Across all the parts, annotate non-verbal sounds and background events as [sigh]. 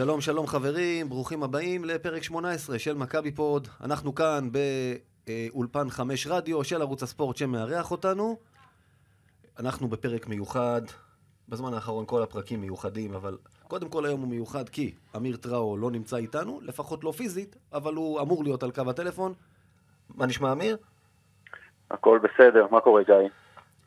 שלום, שלום חברים, ברוכים הבאים לפרק 18 של מכבי פוד. אנחנו כאן באולפן 5 רדיו של ערוץ הספורט שמארח אותנו. אנחנו בפרק מיוחד, בזמן האחרון כל הפרקים מיוחדים, אבל קודם כל היום הוא מיוחד כי אמיר טראו לא נמצא איתנו, לפחות לא פיזית, אבל הוא אמור להיות על קו הטלפון. מה נשמע אמיר? הכל בסדר, מה קורה גיא?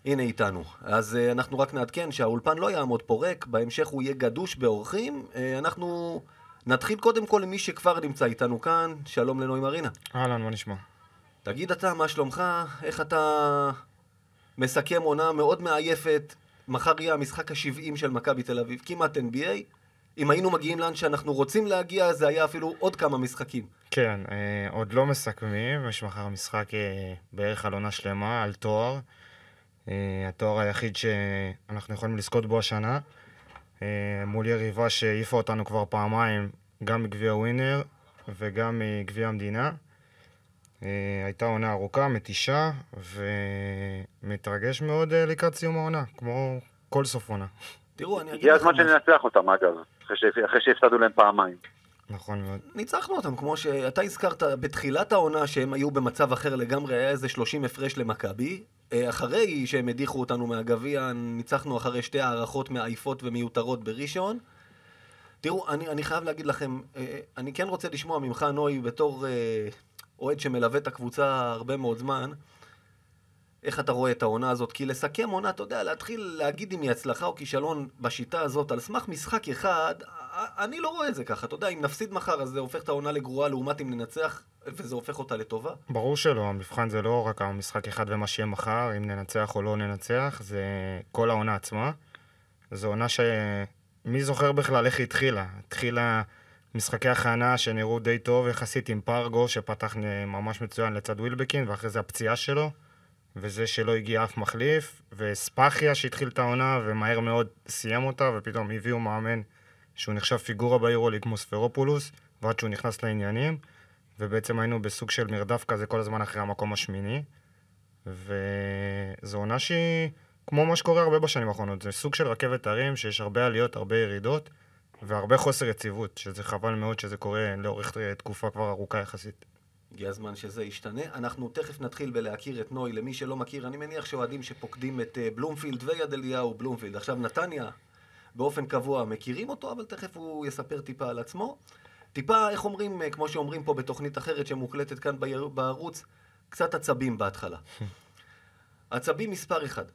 הנה איתנו. אז uh, אנחנו רק נעדכן שהאולפן לא יעמוד פה ריק, בהמשך הוא יהיה גדוש באורחים. Uh, אנחנו נתחיל קודם כל למי שכבר נמצא איתנו כאן. שלום לנוי מרינה. אהלן, מה נשמע? תגיד אתה, מה שלומך? איך אתה מסכם עונה מאוד מעייפת? מחר יהיה המשחק ה-70 של מכבי תל אביב, כמעט NBA. אם היינו מגיעים לאן שאנחנו רוצים להגיע, זה היה אפילו עוד כמה משחקים. כן, אה, עוד לא מסכמים, יש מחר משחק אה, בערך על עונה שלמה, על תואר. אה, התואר היחיד שאנחנו יכולים לזכות בו השנה. אה, מול יריבה שהעיפה אותנו כבר פעמיים, גם מגביע ווינר וגם מגביע המדינה. אה, הייתה עונה ארוכה, מתישה, ומתרגש מאוד לקראת סיום העונה, כמו כל סוף עונה. תראו, אני אגיד הגיע לכם הזמן משהו. שננצח אותם אגב, אחרי שהפסדנו להם פעמיים. נכון מאוד. ניצחנו אותם, כמו שאתה הזכרת בתחילת העונה שהם היו במצב אחר לגמרי, היה איזה 30 הפרש למכבי. אה, אחרי שהם הדיחו אותנו מהגביע, ניצחנו אחרי שתי הערכות מעייפות ומיותרות בראשון. תראו, אני, אני חייב להגיד לכם, אה, אני כן רוצה לשמוע ממך, נוי, בתור אה, אוהד שמלווה את הקבוצה הרבה מאוד זמן, איך אתה רואה את העונה הזאת? כי לסכם עונה, אתה יודע, להתחיל להגיד אם היא הצלחה או כישלון בשיטה הזאת, על סמך משחק אחד, אני לא רואה את זה ככה. אתה יודע, אם נפסיד מחר, אז זה הופך את העונה לגרועה לעומת אם ננצח, וזה הופך אותה לטובה. ברור שלא, המבחן זה לא רק המשחק אחד ומה שיהיה מחר, אם ננצח או לא ננצח, זה כל העונה עצמה. זו עונה ש... מי זוכר בכלל איך היא התחילה? התחילה משחקי הכנה שנראו די טוב יחסית עם פרגו, שפתח ממש מצוין לצד ווילבקין, ואחרי זה הפציעה שלו, וזה שלא הגיע אף מחליף, וספאחיה שהתחיל את העונה, ומהר מאוד סיים אותה, ופתאום הביאו מאמן שהוא נחשב פיגורה ביורוליג כמו ספרופולוס, ועד שהוא נכנס לעניינים. ובעצם היינו בסוג של מרדף כזה כל הזמן אחרי המקום השמיני. וזו עונה שהיא, כמו מה שקורה הרבה בשנים האחרונות, זה סוג של רכבת הרים שיש הרבה עליות, הרבה ירידות, והרבה חוסר יציבות, שזה חבל מאוד שזה קורה לאורך תקופה כבר ארוכה יחסית. הגיע הזמן שזה ישתנה. אנחנו תכף נתחיל בלהכיר את נוי. למי שלא מכיר, אני מניח שאוהדים שפוקדים את אה, בלומפילד ויד אליהו בלומפילד. עכשיו, נתניה, באופן קבוע מכירים אותו, אבל תכף הוא יספר טיפה על עצמו. טיפה, איך אומרים, אה, כמו שאומרים פה בתוכנית אחרת שמוקלטת כאן בערוץ, קצת עצבים בהתחלה. [laughs] עצבים מספר אחד.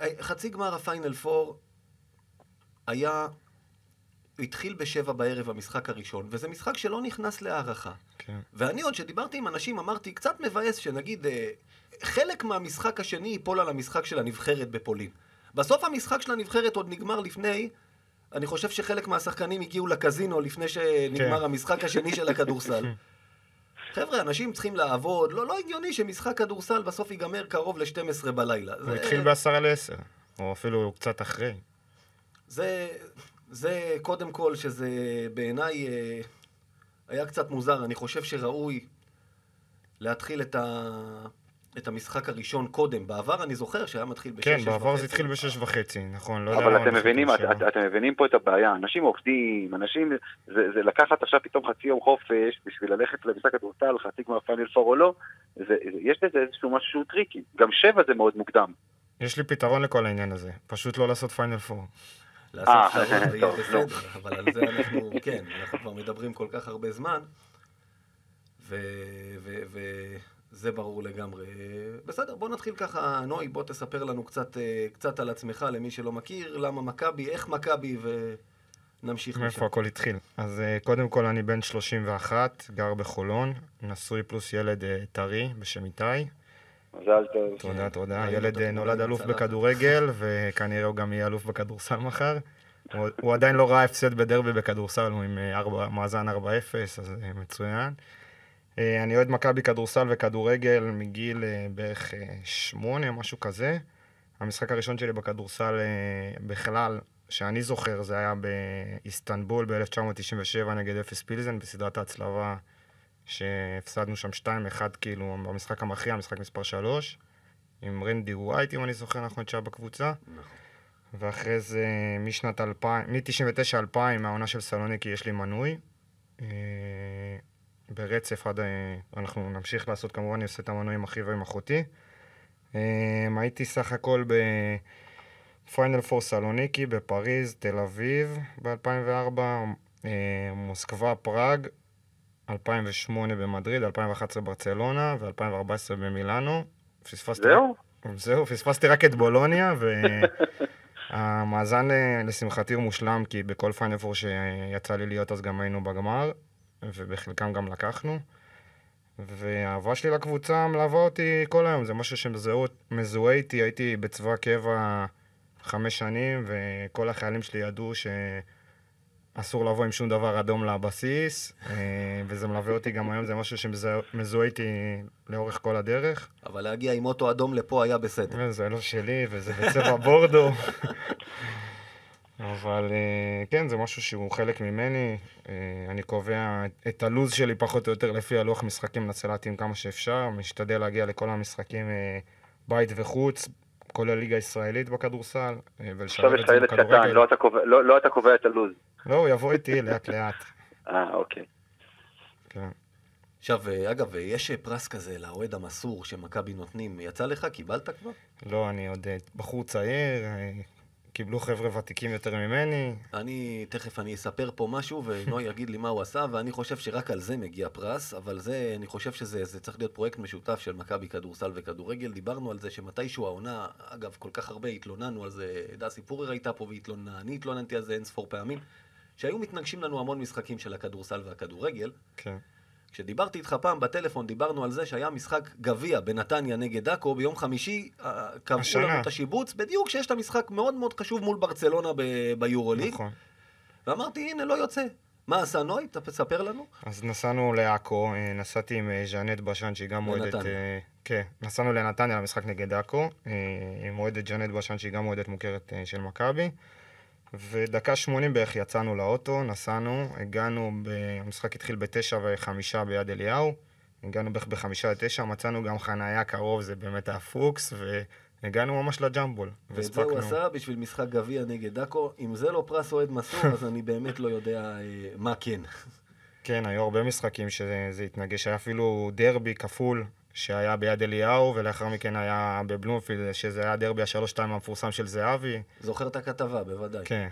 אה, חצי גמר הפיינל פור היה... התחיל בשבע בערב המשחק הראשון, וזה משחק שלא נכנס להערכה. כן. ואני עוד שדיברתי עם אנשים אמרתי, קצת מבאס שנגיד אה, חלק מהמשחק השני ייפול על המשחק של הנבחרת בפולין. בסוף המשחק של הנבחרת עוד נגמר לפני, אני חושב שחלק מהשחקנים הגיעו לקזינו לפני שנגמר כן. המשחק השני של הכדורסל. [laughs] חבר'ה, אנשים צריכים לעבוד, לא, לא הגיוני שמשחק כדורסל בסוף ייגמר קרוב ל-12 בלילה. הוא זה- התחיל בעשרה לעשר, או אפילו קצת אחרי. זה, זה קודם כל שזה בעיניי אה, היה קצת מוזר. אני חושב שראוי להתחיל את, ה, את המשחק הראשון קודם. בעבר אני זוכר שהיה מתחיל בשש, כן, שש בעבר זה וחצי. התחיל בשש וחצי, נכון, לא יודע אבל אתם מבינים, את-. את- אתם מבינים פה את הבעיה, אנשים עובדים, אנשים, זה זה לקחת עכשיו פתאום חצי יום חופש בשביל ללכת למשחק כדורסל, חצי גמר פיינל פור או לא, זה- זה- יש בזה איזשהו משהו שהוא טריקי, גם שבע זה מאוד מוקדם. יש לי פתרון לכל העניין הזה, פשוט לא לעשות פיינל פור. לעשות אה, פשרות זה יהיה בסדר. אבל על זה אנחנו, כן, אנחנו כבר מדברים כל כך הרבה זמן, וזה ברור לגמרי. בסדר, בוא נתחיל ככה, נוי, בוא תספר לנו קצת, אה, קצת על עצמך, למי שלא מכיר, למה מכבי, איך מכבי, ונמשיך מאיפה הכל התחיל. אז אה, קודם כל אני בן 31, גר בחולון, נשוי פלוס ילד אה, טרי בשם איתי. מזל טוב. תודה, תודה. ראינו ילד אותו אתמול נולד אלוף. בכדורגל, וכנראה הוא גם יהיה אלוף בכדורסל מחר. הוא- הוא עדיין לא ראה הפסד בדרבי בכדורסל, הוא עם ארבע- מאזן 4-0, אז מצוין. אה, אני אוהד מכבי כדורסל וכדורגל מגיל אה, בערך אה, שמונה, משהו כזה. המשחק הראשון שלי בכדורסל בכלל, שאני זוכר, זה היה באיסטנבול ב-1997 נגד אפס פילזן, בסדרת ההצלבה שהפסדנו שם 2-1 כאילו במשחק המכריע, משחק מספר 3, עם רנדי ווייט, אם אני זוכר נכון, שהיה בקבוצה. ואחרי זה משנת 2000, מ-99-2000, מהעונה של סלוניקי, יש לי מנוי. אה, ברצף עד... אה, אנחנו נמשיך לעשות, כמובן, אני עושה את המנוי עם אחי ועם אחותי. אה, הייתי סך הכל בפיינל פור סלוניקי, בפריז, תל אביב ב-2004, מוסקבה, פראג, 2008 במדריד, 2011 ברצלונה ו-2014 במילאנו. פספסתי זהו? זהו, פספסתי רק את בולוניה, והמאזן [laughs] לשמחתי הוא מושלם, כי בכל פיינל פור שיצא לי להיות אז גם היינו בגמר. ובחלקם גם לקחנו. והאהבה שלי לקבוצה מלווה אותי כל היום, זה משהו שמזוהה איתי, הייתי בצבא קבע חמש שנים, וכל החיילים שלי ידעו שאסור לבוא עם שום דבר אדום לבסיס, אה, וזה מלווה אותי גם היום, זה משהו שמזוהה איתי לאורך כל הדרך. אבל להגיע עם אוטו אדום לפה היה בסדר. אה, זה לא שלי, וזה בצבע בורדו. [laughs] אבל אה, כן, זה משהו שהוא חלק ממני. אה, אני קובע את הלו"ז שלי פחות או יותר לפי הלוח משחקים, מנסה להתאים כמה שאפשר, משתדל להגיע לכל המשחקים אה, בית וחוץ, כולל ליגה ישראלית בכדורסל, ולשלב את זה בכדורגל. עכשיו יש לך ילד קטן, לא אתה, קובע, לא, לא אתה קובע את הלו"ז. לא, הוא יבוא איתי לאט לאט. [laughs] אה, אוקיי. כן. עכשיו, אגב, יש פרס כזה לאוהד המסור שמכבי נותנים. יצא לך? קיבלת כבר? לא, אני עוד בחור צעיר, קיבלו חבר'ה ותיקים יותר ממני. אני, תכף אני אספר פה משהו, ונוי [laughs] יגיד לי מה הוא עשה, ואני חושב שרק על זה מגיע פרס, אבל זה, אני חושב שזה צריך להיות פרויקט משותף של מכבי כדורסל וכדורגל. דיברנו על זה שמתישהו העונה, אגב, כל כך הרבה התלוננו על זה, דסי פורר הייתה פה והתלוננה, אני התלוננתי על זה אין ספור פעמים, שהיו מתנגשים לנו המון משחקים של הכדורסל והכדורגל. כן. כשדיברתי איתך פעם בטלפון, דיברנו על זה שהיה משחק גביע בנתניה נגד עכו ביום חמישי, אה, קבעו לנו את השיבוץ, בדיוק כשיש את המשחק מאוד מאוד חשוב מול ברצלונה ביורוליג. נכון. ואמרתי, הנה, לא יוצא. מה עשה נוי? תספר לנו. אז נסענו לעכו, אה, נסעתי עם אה, ז'אנט בשן, שהיא גם אוהדת... כן, נסענו לנתניה למשחק נגד עכו, עם אוהדת ז'אנט בשן, שהיא גם אוהדת מוכרת של מכבי. ודקה שמונים בערך יצאנו לאוטו, נסענו, הגענו, ב... המשחק התחיל בתשע וחמישה ביד אליהו, הגענו בערך בחמישה לתשע, מצאנו גם חניה קרוב, זה באמת היה פוקס, והגענו ממש לג'מבול. ואת זה הוא עשה בשביל משחק גביע נגד דאקו. אם זה לא פרס אוהד מסור, אז אני באמת לא יודע אה, מה כן. [laughs] כן, היו הרבה משחקים שזה התנגש, היה אפילו דרבי כפול שהיה ביד אליהו, ולאחר מכן היה בבלומפילד, שזה היה דרבי השלוש-שתיים המפורסם של זהבי. זוכר את הכתבה, בוודאי. כן.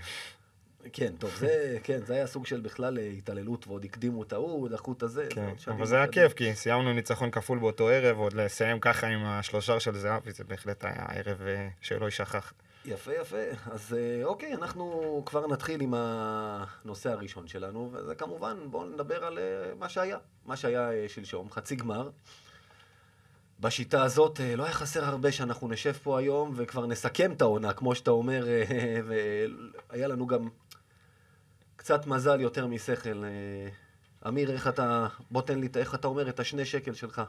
כן, טוב, זה, כן, זה היה סוג של בכלל אה, התעללות, ועוד הקדימו את ההוא, דחו את הזה. כן, אבל זה היה כיף, כי סיימנו ניצחון כפול באותו ערב, עוד לסיים ככה עם השלושה של זהבי, זה בהחלט היה ערב אה, שלא יישכח. יפה, יפה. אז אה, אוקיי, אנחנו כבר נתחיל עם הנושא הראשון שלנו, וזה כמובן, בואו נדבר על מה שהיה. מה שהיה שלשום, חצי גמר. בשיטה הזאת אה, לא היה חסר הרבה שאנחנו נשב פה היום וכבר נסכם את העונה, כמו שאתה אומר, אה, [laughs] והיה לנו גם קצת מזל יותר משכל. אה, אמיר, איך אתה, בוא תן לי, איך אתה אומר את השני שקל שלך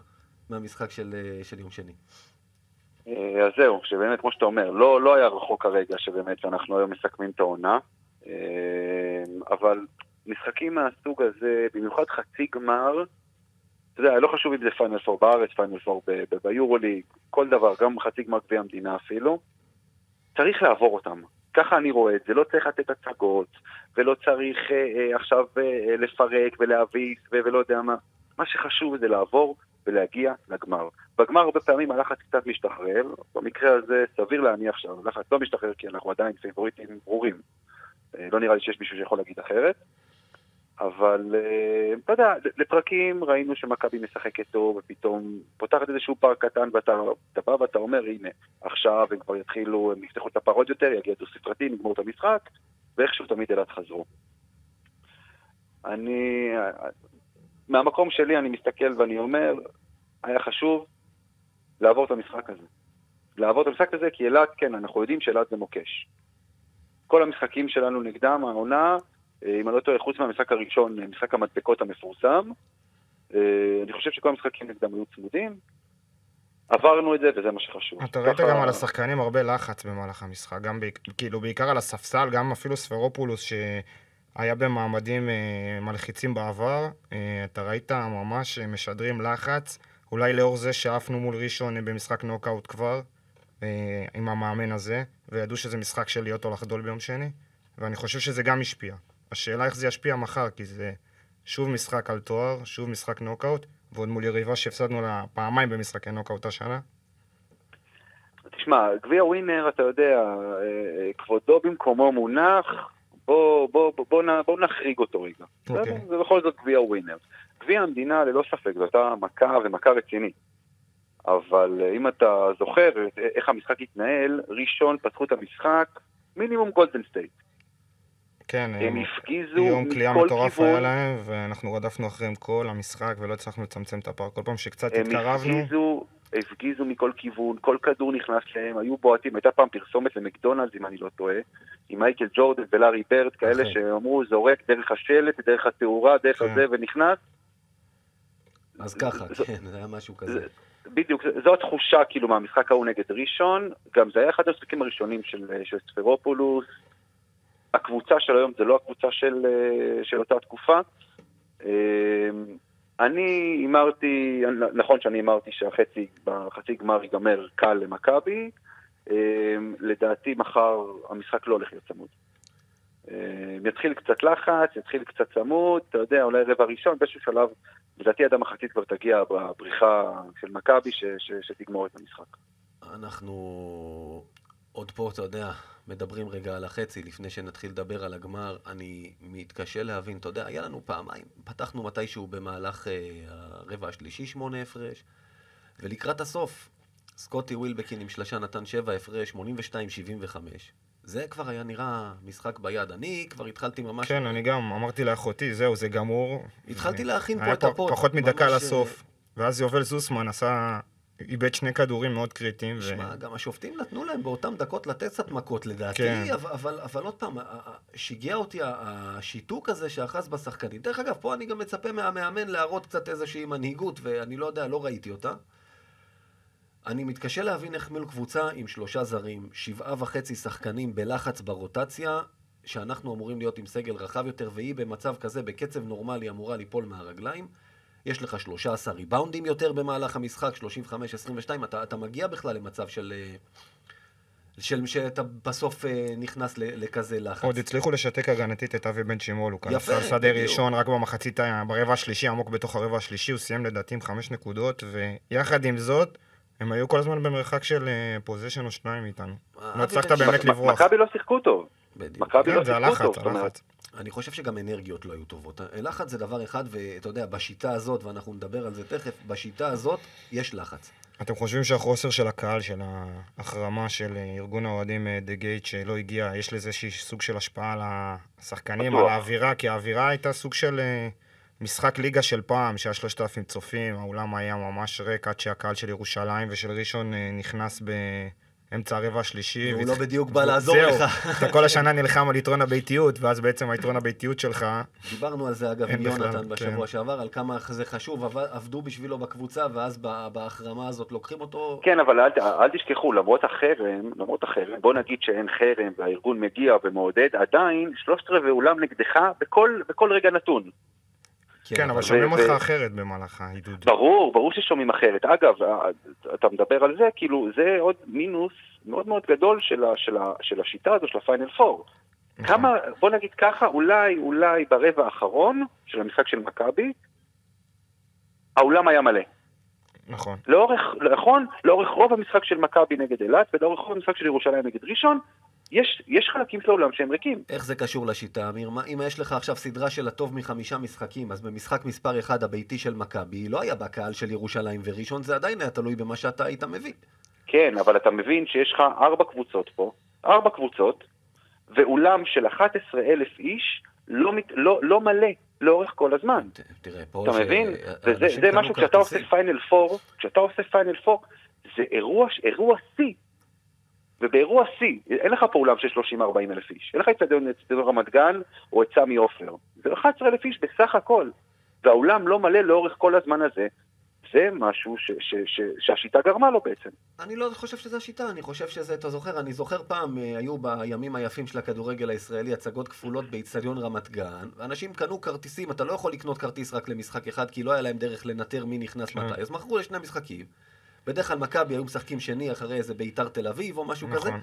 מהמשחק של, של יום שני. אז זהו, שבאמת, כמו שאתה אומר, לא, לא היה רחוק הרגע שבאמת אנחנו היום מסכמים את העונה, אבל משחקים מהסוג הזה, במיוחד חצי גמר, אתה יודע, לא חשוב אם זה פיינל פור בארץ, פיינל פור ביורוליג, כל דבר, גם חצי גמר גביע המדינה אפילו, צריך לעבור אותם. ככה אני רואה את זה, לא צריך לתת הצגות, ולא צריך אה, אה, עכשיו אה, לפרק ולהביס ולא יודע מה. מה שחשוב זה לעבור ולהגיע לגמר. בגמר הרבה פעמים הלחץ קצת משתחרר, במקרה הזה סביר להניח שהלחץ לא משתחרר כי אנחנו עדיין פייבוריטים ברורים. אה, לא נראה לי שיש מישהו שיכול להגיד אחרת. אבל אה, אתה יודע, לפרקים ראינו שמכבי משחקת טוב, ופתאום פותחת איזשהו פער קטן, ואתה בא ואתה אומר, הנה, עכשיו הם כבר יתחילו, הם יפתחו את הפער עוד יותר, יגיע דו ספרתי, נגמור את המשחק, ואיכשהו תמיד אילת חזרו. אני, מהמקום שלי אני מסתכל ואני אומר, היה חשוב לעבור את המשחק הזה. לעבור את המשחק הזה, כי אילת, כן, אנחנו יודעים שאילת זה מוקש. כל המשחקים שלנו נגדם, העונה, אה, אם אני לא טועה, חוץ מהמשחק הראשון, משחק המדבקות המפורסם, אה, אני חושב שכל המשחקים נגדם היו צמודים. עברנו את זה, וזה מה שחשוב. אתה ראית גם על השחקנים הרבה לחץ במהלך המשחק, גם כאילו בעיקר על הספסל, גם אפילו ספרופולוס שהיה במעמדים אה, מלחיצים בעבר, אתה ראית ממש משדרים לחץ, אולי לאור זה שעפנו מול ראשון במשחק נוקאוט כבר, אה, עם המאמן הזה, וידעו שזה משחק של להיות או לחדול ביום שני, ואני חושב שזה גם השפיע. השאלה איך זה ישפיע מחר, כי זה שוב משחק על תואר, שוב משחק נוקאוט, ועוד מול יריבה שהפסדנו לה פעמיים במשחקי נוקאוט השנה. תשמע, גביע ווינר, אתה יודע, אה, כבודו במקומו מונח, בוא, בוא, בוא, בוא, בוא נחריג אותו רגע. Okay. אוקיי. זה בכל זאת גביע ווינר. גביע המדינה, ללא ספק, זו הייתה מכה ומכה רצינית. אבל אה, אם אתה זוכר איך המשחק התנהל, ראשון פתחו את המשחק, מינימום גולדן סטייט. כן, הם הפגיזו יום קליעה מטורף היה להם, ואנחנו רדפנו אחריהם כל המשחק ולא הצלחנו לצמצם את הפער. כל פעם שקצת הם התקרבנו... הם הפגיזו, הפגיזו מכל כיוון, כל כדור נכנס להם, היו בועטים, הייתה פעם פרסומת למקדונלדס, אם אני לא טועה, עם מייקל ג'ורדן ולארי ברד, כאלה נכון. שאמרו, זורק דרך השלט, דרך התאורה, דרך כן. הזה, ונכנס. אז ככה, כן, זה היה משהו כזה. בדיוק, זו התחושה כאילו מהמשחק ההוא נגד ראשון, גם זה היה אחד המשחקים הראשונים של, של ספרופולוס, הקבוצה של היום זה לא הקבוצה של, אה, של אותה תקופה. אה, אני הימרתי, נכון שאני הימרתי שהחצי, בחצי גמר ייגמר קל למכבי, אה, לדעתי מחר המשחק לא הולך להיות צמוד. יתחיל קצת לחץ, יתחיל קצת צמוד, אתה יודע, אולי רבע ראשון, באיזשהו שלב, לדעתי עד המחצית כבר תגיע בבריחה של מכבי שתגמור את המשחק. אנחנו עוד פה, אתה יודע, מדברים רגע על החצי, לפני שנתחיל לדבר על הגמר, אני מתקשה להבין, אתה יודע, היה לנו פעמיים, פתחנו מתישהו במהלך אה, הרבע השלישי שמונה הפרש, ולקראת הסוף, סקוטי ווילבקין עם שלושה נתן שבע הפרש, 82-75. זה כבר היה נראה משחק ביד. אני כבר התחלתי ממש... כן, אני גם אמרתי לאחותי, זהו, זה גמור. התחלתי להכין פה את הפוד. פחות מדקה לסוף. אה, ואז יובל זוסמן עשה איבד שני כדורים מאוד קריטיים. שמע, ו... גם השופטים נתנו להם באותם דקות לתת קצת מכות לדעתי, כן. אבל, אבל, אבל עוד פעם, שיגע אותי השיתוק הזה שאחז בשחקנים. דרך אגב, פה אני גם מצפה מהמאמן להראות קצת איזושהי מנהיגות, ואני לא יודע, לא ראיתי אותה. אני מתקשה להבין איך מול קבוצה עם שלושה זרים, שבעה וחצי שחקנים בלחץ ברוטציה, שאנחנו אמורים להיות עם סגל רחב יותר, והיא במצב כזה, בקצב נורמלי, אמורה ליפול מהרגליים. יש לך 13 ריבאונדים יותר במהלך המשחק, 35-22, אתה, אתה מגיע בכלל למצב של... אה, של שאתה בסוף אה, נכנס לכזה לחץ. עוד הצליחו לשתק הגנתית את אבי בן שימול, הוא כנסה שדה ראשון רק במחצית, ברבע השלישי, עמוק בתוך הרבע השלישי, הוא סיים לדעתי עם חמש נקודות, ויחד עם זאת, הם היו כל הזמן במרחק של פוזיישן אה, או שניים מאיתנו. לא הצלחת באמת לברוח. מכבי לא שיחקו טוב. מכבי לא כן, שיחקו טוב. אני חושב שגם אנרגיות לא היו טובות. לחץ זה דבר אחד, ואתה יודע, בשיטה הזאת, ואנחנו נדבר על זה תכף, בשיטה הזאת יש לחץ. אתם חושבים שהחוסר של הקהל, של ההחרמה של ארגון האוהדים דה אה, גייט שלא הגיע, יש לזה איזשהי סוג של השפעה על השחקנים, על האווירה? כי האווירה הייתה סוג של אה, משחק ליגה של פעם, שהיה שלושת אלפים צופים, האולם היה ממש ריק עד שהקהל של ירושלים ושל ראשון אה, נכנס ב... אמצע הרבע השלישי. הוא לא בדיוק בא לעזור לך. זהו, אתה כל השנה נלחם על יתרון הביתיות, ואז בעצם היתרון הביתיות שלך... דיברנו על זה אגב עם יונתן בשבוע כן. שעבר, על כמה זה חשוב, עבדו בשבילו בקבוצה, ואז בהחרמה הזאת לוקחים אותו... כן, אבל אל, אל תשכחו, למרות החרם, למרות החרם, בוא נגיד שאין חרם והארגון מגיע ומעודד, עדיין שלושת רבעי אולם נגדך בכל, בכל רגע נתון. כן, כן אבל שומעים אותך אחרת במהלך העידוד. ברור, ברור ששומעים אחרת. אגב, אתה מדבר על זה, כאילו, זה עוד מינוס מאוד מאוד גדול של, ה, של, ה, של השיטה הזו, של הפיינל פור. נכון. כמה, בוא נגיד ככה, אולי, אולי ברבע האחרון של המשחק של מכבי, האולם היה מלא. נכון. לאורך, נכון, לאורך רוב המשחק של מכבי נגד אילת ולאורך רוב המשחק של ירושלים נגד ראשון, יש, יש חלקים של העולם שהם ריקים. איך זה קשור לשיטה, אמיר? אם יש לך עכשיו סדרה של הטוב מחמישה משחקים, אז במשחק מספר אחד הביתי של מכבי, לא היה בקהל של ירושלים וראשון, זה עדיין היה תלוי במה שאתה היית מביא. כן, אבל אתה מבין שיש לך ארבע קבוצות פה, ארבע קבוצות, ואולם של 11 אלף איש לא, לא, לא מלא לאורך כל הזמן. תראה, פה... אתה מבין? וזה זה משהו, כשאתה עושה פיינל פור, כשאתה עושה פיינל פור, זה אירוע, אירוע שיא. ובאירוע שיא, אין לך פה אולם של 30-40 אלף איש, אין לך את אצטדיון רמת גן או את סמי עופר, זה 11 אלף איש בסך הכל, והאולם לא מלא לאורך כל הזמן הזה, זה משהו ש, ש, ש, שהשיטה גרמה לו בעצם. אני לא חושב שזו השיטה, אני חושב שזה, אתה זוכר, אני זוכר פעם, אה, היו בימים היפים של הכדורגל הישראלי הצגות כפולות באיצטדיון רמת גן, ואנשים קנו כרטיסים, אתה לא יכול לקנות כרטיס רק למשחק אחד, כי לא היה להם דרך לנטר מי נכנס כן. מתי, אז מכרו לשני משחקים. בדרך כלל מכבי היו משחקים שני אחרי איזה ביתר תל אביב או משהו כזה. נכון.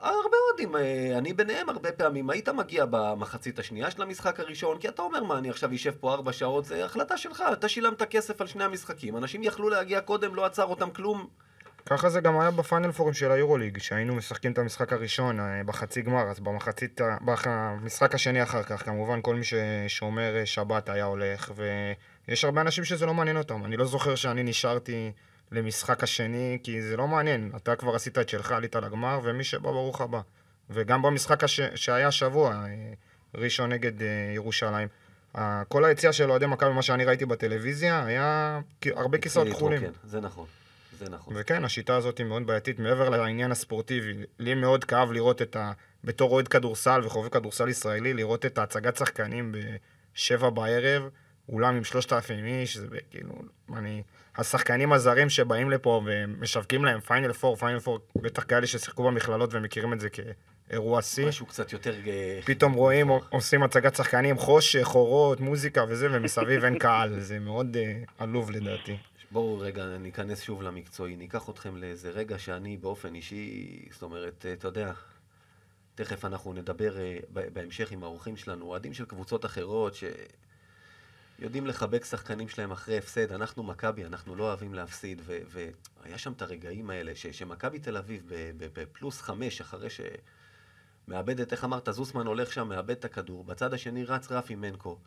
הרבה אוהדים, אה, אני ביניהם הרבה פעמים, היית מגיע במחצית השנייה של המשחק הראשון, כי אתה אומר, מה, אני עכשיו אשב פה ארבע שעות, זה החלטה שלך, אתה שילמת כסף על שני המשחקים, אנשים יכלו להגיע קודם, לא עצר אותם כלום. ככה זה גם היה בפיינל פורום של היורוליג, שהיינו משחקים את המשחק הראשון אה, בחצי גמר, אז במחצית, במשחק השני אחר כך, כמובן כל מי ששומר אה, שבת היה הולך, ויש הרבה אנשים שזה לא מעניין אותם. אני לא זוכר שאני נשארתי למשחק השני, כי זה לא מעניין. אתה כבר עשית את שלך, עלית לגמר, ומי שבא, ברוך הבא. וגם במשחק הש... שהיה השבוע, אה, ראשון נגד אה, ירושלים, כל היציאה של אוהדי מכבי, מה שאני ראיתי בטלוויזיה, היה הרבה כיסאות כחולים. כן, זה נכון, זה נכון. וכן, השיטה הזאת היא מאוד בעייתית, מעבר לעניין הספורטיבי. לי מאוד כאב לראות את ה... בתור אוהד כדורסל וחובב כדורסל ישראלי, לראות את ההצגת שחקנים בשבע בערב, אולם עם שלושת אלפים איש, זה כאילו, אני... השחקנים הזרים שבאים לפה ומשווקים להם פיינל פור, פיינל פור, בטח כאלה ששיחקו במכללות ומכירים את זה כאירוע שיא. משהו קצת יותר... אה, פתאום רואים, עושים הצגת שחקנים, חושך, אורות, מוזיקה וזה, ומסביב אין קהל. [laughs] זה מאוד אה, עלוב לדעתי. בואו רגע ניכנס שוב למקצועי, ניקח אתכם לאיזה רגע שאני באופן אישי, זאת אומרת, אה, אתה יודע, תכף אנחנו נדבר בהמשך עם האורחים שלנו, אוהדים של קבוצות אחרות שיודעים לחבק שחקנים שלהם אחרי הפסד, אנחנו מכבי, אנחנו לא אוהבים להפסיד, ו- והיה שם את הרגעים האלה, ש- שמכבי תל אביב בפלוס חמש, אחרי שמאבדת, איך אמרת, זוסמן הולך שם, מאבד את הכדור, בצד השני רץ רפי מנקו.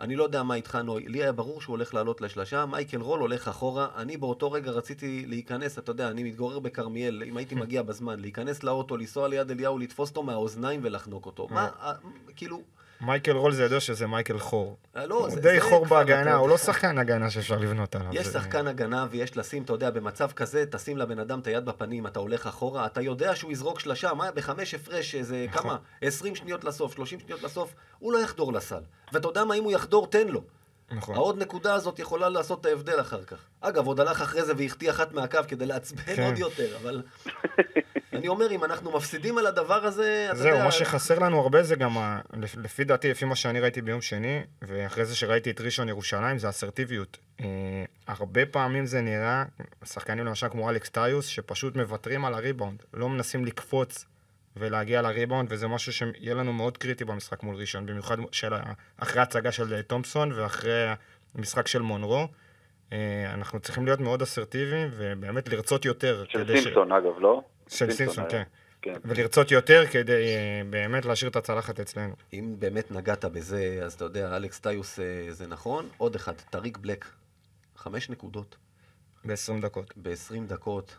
אני לא יודע מה איתך, נוי. לי היה ברור שהוא הולך לעלות לשלושה, מייקל רול הולך אחורה. אני באותו רגע רציתי להיכנס, אתה יודע, אני מתגורר בכרמיאל, אם הייתי [laughs] מגיע בזמן, להיכנס לאוטו, לנסוע ליד אליהו, לתפוס אותו מהאוזניים ולחנוק אותו. מה, אה, כאילו, מייקל רול זה ידוע שזה מייקל חור. אה, לא, הוא זה- די זה חור בהגנה, הוא לא. שחקן הגנה שאפשר לבנות עליו. יש זה- שחקן הגנה ויש לשים, אתה יודע, במצב כזה, תשים לבן אדם את היד בפנים, אתה הולך אחורה, אתה יודע שהוא יזרוק שלשה, מה, בחמש הפרש, איזה נכון. כמה, 20 שניות לסוף, 30 שניות לסוף, הוא לא יחדור לסל. ואתה יודע מה, אם הוא יחדור, תן לו. נכון. העוד נקודה הזאת יכולה לעשות את ההבדל אחר כך. אגב, עוד הלך אחרי זה והחטיא אחת מהקו כדי לעצבן כן. עוד יותר, אבל... [laughs] אני אומר, אם אנחנו מפסידים על הדבר הזה, אתה זהו, יודע... מה שחסר לנו הרבה זה גם, ה- לפ- לפי דעתי, לפי מה שאני ראיתי ביום שני, ואחרי זה שראיתי את ראשון ירושלים, זה אסרטיביות. אה, הרבה פעמים זה נראה, שחקנים למשל כמו אלכס טיוס, שפשוט מוותרים על הריבאונד, לא מנסים לקפוץ ולהגיע לריבאונד, וזה משהו שיהיה לנו מאוד קריטי במשחק מול ראשון, במיוחד של, אחרי ההצגה של אה, תומפסון ואחרי המשחק של מונרו. אה, אנחנו צריכים להיות מאוד אסרטיביים ובאמת לרצות יותר. של כדי ש- סימפסון, אגב, לא? של סימפסון, היה. כן. כן. ולרצות יותר כדי אה, באמת להשאיר את הצלחת אצלנו. אם באמת נגעת בזה, אז אתה יודע, אלכס טיוס אה, זה נכון. עוד אחד, טריק בלק, חמש נקודות ב-20 דקות. ב-20 דקות.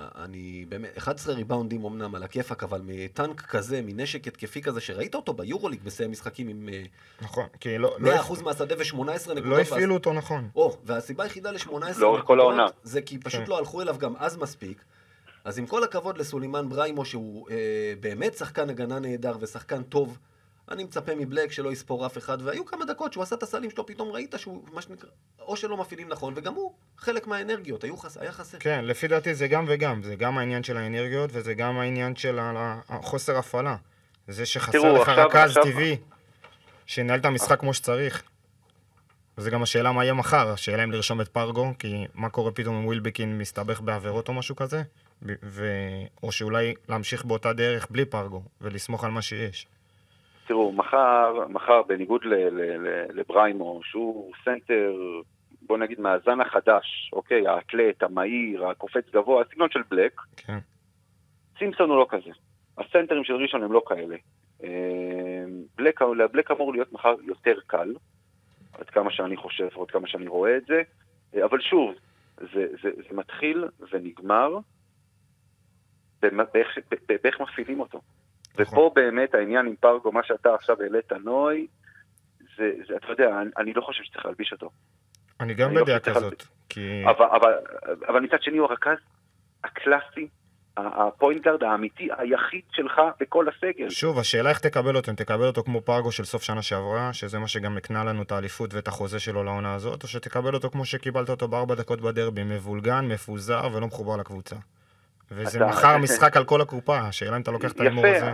אני באמת, 11 ריבאונדים אמנם על הכיפאק, אבל מטנק כזה, מנשק התקפי כזה, שראית אותו ביורוליג מסיים משחקים עם אה, נכון, כי לא, לא, 100% מהשדה ו-18 נקודות. לא הפעילו אותו נכון. או, והסיבה היחידה ל-18 לאורך כל העונה. זה כי פשוט כן. לא הלכו אליו גם אז מספיק. אז עם כל הכבוד לסולימן בריימו, שהוא אה, באמת שחקן הגנה נהדר ושחקן טוב, אני מצפה מבלק שלא יספור אף אחד, והיו כמה דקות שהוא עשה את הסלים שלו, פתאום ראית שהוא, מה שנקרא, או שלא מפעילים נכון, וגם הוא, חלק מהאנרגיות, היו חס... היה חסר. כן, לפי דעתי זה גם וגם, זה גם העניין של האנרגיות וזה גם העניין של החוסר הפעלה. זה שחסר לך רכז טבעי, שינהל את המשחק כמו שצריך. וזה גם השאלה מה יהיה מחר, השאלה אם לרשום את פרגו, כי מה קורה פתאום אם ווילבקין מסתבך בעבירות או משהו כזה, ו... או שאולי להמשיך באותה דרך בלי פרגו, ולסמוך על מה שיש. תראו, מחר, מחר בניגוד ל- ל- ל- לבריימו, שהוא סנטר, בוא נגיד מהזן החדש, אוקיי, האתלט, המהיר, הקופץ גבוה, הסגנון של בלק, כן, סימפסון הוא לא כזה. הסנטרים של ראשון הם לא כאלה. אה, בלק, לבלק אמור להיות מחר יותר קל, עד כמה שאני חושב, עד כמה שאני רואה את זה, אה, אבל שוב, זה, זה, זה מתחיל ונגמר באיך מפעילים אותו. נכון. ופה באמת העניין עם פרגו, מה שאתה עכשיו העלית, נוי, זה, זה, אתה יודע, אני, אני לא חושב שצריך להלביש אותו. אני גם לא בדעה חושב כזאת, כי... אבל, אבל, אבל מצד שני הוא הרכז הקלאסי, הפוינט גארד האמיתי, היחיד שלך בכל הסגל. שוב, השאלה איך תקבל אותו, אם תקבל אותו כמו פרגו של סוף שנה שעברה, שזה מה שגם הקנה לנו את האליפות ואת החוזה שלו לעונה הזאת, או שתקבל אותו כמו שקיבלת אותו בארבע דקות בדרבי, מבולגן, מפוזר ולא מחובר לקבוצה. וזה אתה- מחר משחק על כל הקופה, השאלה אם אתה לוקח את ההימור הזה. יפה,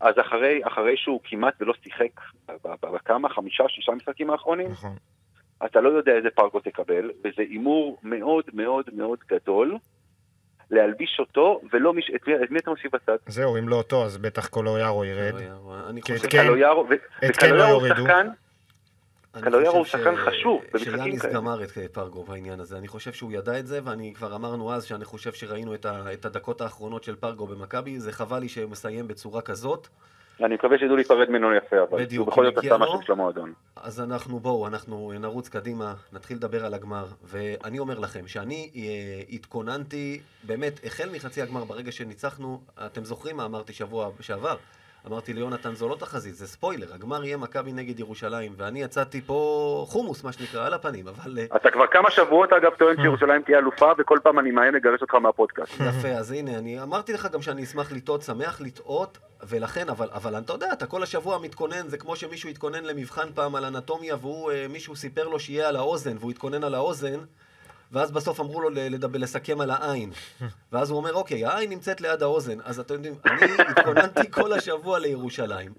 אז אחרי, אחרי שהוא כמעט ולא שיחק בכמה, חמישה, שישה משחקים האחרונים, נכון. אתה לא יודע איזה פרגו תקבל, וזה הימור מאוד מאוד מאוד גדול להלביש אותו, ולא מיש... את, מי, את מי אתה מושיב בצד? זהו, אם לא אותו, אז בטח קולויארו ירד. אני את חושב... כן- קלויארו, ו- את כן וקלויארו הוא יורידו. שחקן, חושב הוא שחקן חשוב במשחקים שיאניס כאלה. גמר את פרגו בעניין הזה. אני חושב שהוא ידע את זה, ואני כבר אמרנו אז שאני חושב שראינו את, ה, את הדקות האחרונות של פרגו במכבי. זה חבל לי שהוא מסיים בצורה כזאת. אני מקווה שידעו להיפרד ממנו יפה, אבל בדיוק, הוא בכל זאת עשה. משהו של המועדון. אז אנחנו, בואו, אנחנו נרוץ קדימה, נתחיל לדבר על הגמר. ואני אומר לכם שאני אה, התכוננתי, באמת, החל מחצי הגמר, ברגע שניצחנו, אתם זוכרים מה אמרתי שבוע שעבר? אמרתי ליונתן, זו לא תחזית, זה ספוילר, הגמר יהיה מכבי נגד ירושלים, ואני יצאתי פה חומוס, מה שנקרא, על הפנים, אבל... אה, אתה כבר כמה שבועות אגב טוען שירושלים תהיה אלופה, וכל פעם אני מאיים לגרש אותך מהפודקאסט. יפה, אז הנה, אני אמרתי לך גם שאני אשמח לטעות, שמח לטעות, ולכן, אבל, אבל אתה יודע, אתה כל השבוע מתכונן, זה כמו שמישהו התכונן למבחן פעם על אנטומיה, והוא, אה, מישהו סיפר לו שיהיה על האוזן, והוא התכונן על האוזן, ואז בסוף אמרו לו לדבר, לסכם על העין. [laughs] ואז הוא אומר, אוקיי, העין נמצאת ליד האוזן. אז אתם יודעים, אני התכוננתי [laughs] כל השבוע לירושלים.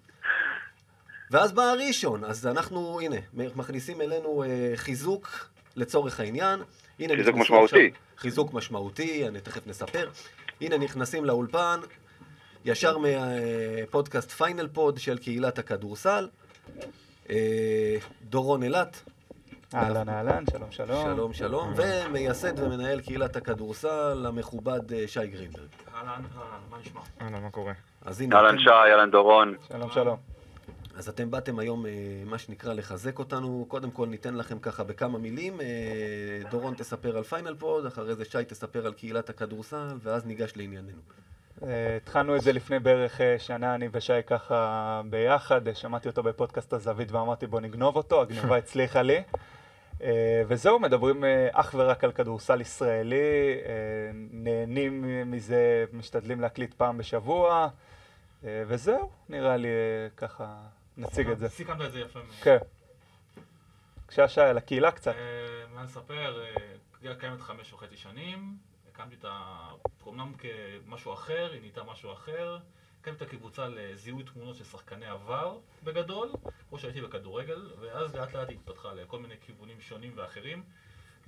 ואז בא הראשון, אז אנחנו, הנה, מכניסים אלינו אה, חיזוק לצורך העניין. הנה, חיזוק משמעותי. עכשיו- חיזוק משמעותי, אני תכף נספר. הנה, נכנסים לאולפן, ישר מהפודקאסט פיינל פוד של קהילת הכדורסל. אה, דורון אילת, אהלן אהלן, שלום שלום. שלום שלום, ומייסד ומנהל קהילת הכדורסל המכובד אה, שי גרינברג. אהלן, אהלן, מה נשמע? אהלן, מה קורה? אז הנה, אהלן שי, אהלן דורון. שלום שלום. אז אתם באתם היום, אה, מה שנקרא, לחזק אותנו. קודם כל ניתן לכם ככה בכמה מילים. אה, דורון תספר על פיינל פוד, אחרי זה שי תספר על קהילת הכדורסל, ואז ניגש לענייננו. התחלנו את זה לפני בערך שנה, אני ושי ככה ביחד, שמעתי אותו בפודקאסט הזווית ואמרתי בוא נגנוב אותו, הגניבה [laughs] הצליחה לי. אה, וזהו, מדברים אה, אך ורק על כדורסל ישראלי, אה, נהנים מזה, משתדלים להקליט פעם בשבוע, וזהו, נראה לי ככה נציג את זה. סיכמת את זה יפה מאוד. כן. בבקשה שי, על הקהילה קצת. מה נספר, אה, קהילה קיימת חמש וחצי שנים, הקמתי את ה... אומנם כמשהו אחר, היא נהייתה משהו אחר. הקמתי את הקבוצה לזיהוי תמונות של שחקני עבר, בגדול, כמו שהייתי בכדורגל, ואז לאט לאט היא התפתחה לכל מיני כיוונים שונים ואחרים.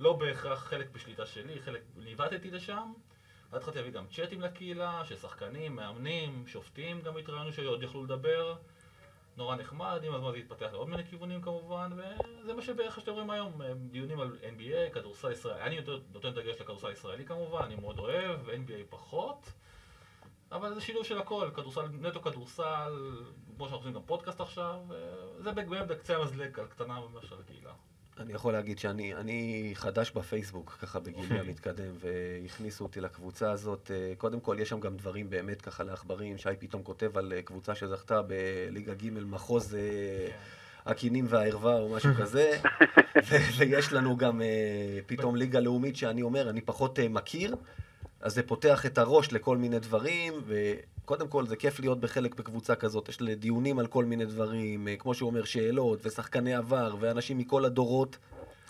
לא בהכרח חלק בשליטה שלי, חלק ניווטתי לשם. אז התחלתי להביא גם צ'אטים לקהילה, של שחקנים, מאמנים, שופטים גם התראיינו שעוד יכלו לדבר. נורא נחמד, עם הזמן זה התפתח לעוד מיני כיוונים כמובן, וזה מה שבערך שאתם רואים היום, דיונים על NBA, כדורסל ישראלי, אני יותר נותן דגש לכדורסל ישראלי כמובן, אני מאוד אוהב, NBA פחות, אבל זה שילוב של הכל, כדורסל, נטו כדורסל, כמו שאנחנו עושים גם פודקאסט עכשיו, זה באמת בקצה המזלג, על קטנה ממש של הקהילה. אני יכול להגיד שאני אני חדש בפייסבוק, ככה בגילי המתקדם, והכניסו אותי לקבוצה הזאת. אה, קודם כל, יש שם גם דברים באמת ככה לעכברים. שי פתאום כותב על אה, קבוצה שזכתה בליגה ג' מחוז אה, הקינים והערווה או משהו [laughs] כזה, ויש לנו גם פתאום ליגה לאומית שאני אומר, אני פחות מכיר, אז זה פותח את הראש לכל מיני דברים, וקודם כל זה כיף להיות בחלק בקבוצה כזאת, יש דיונים על כל מיני דברים, אה, כמו שהוא אומר, שאלות, ושחקני עבר, ואנשים מכל הדורות.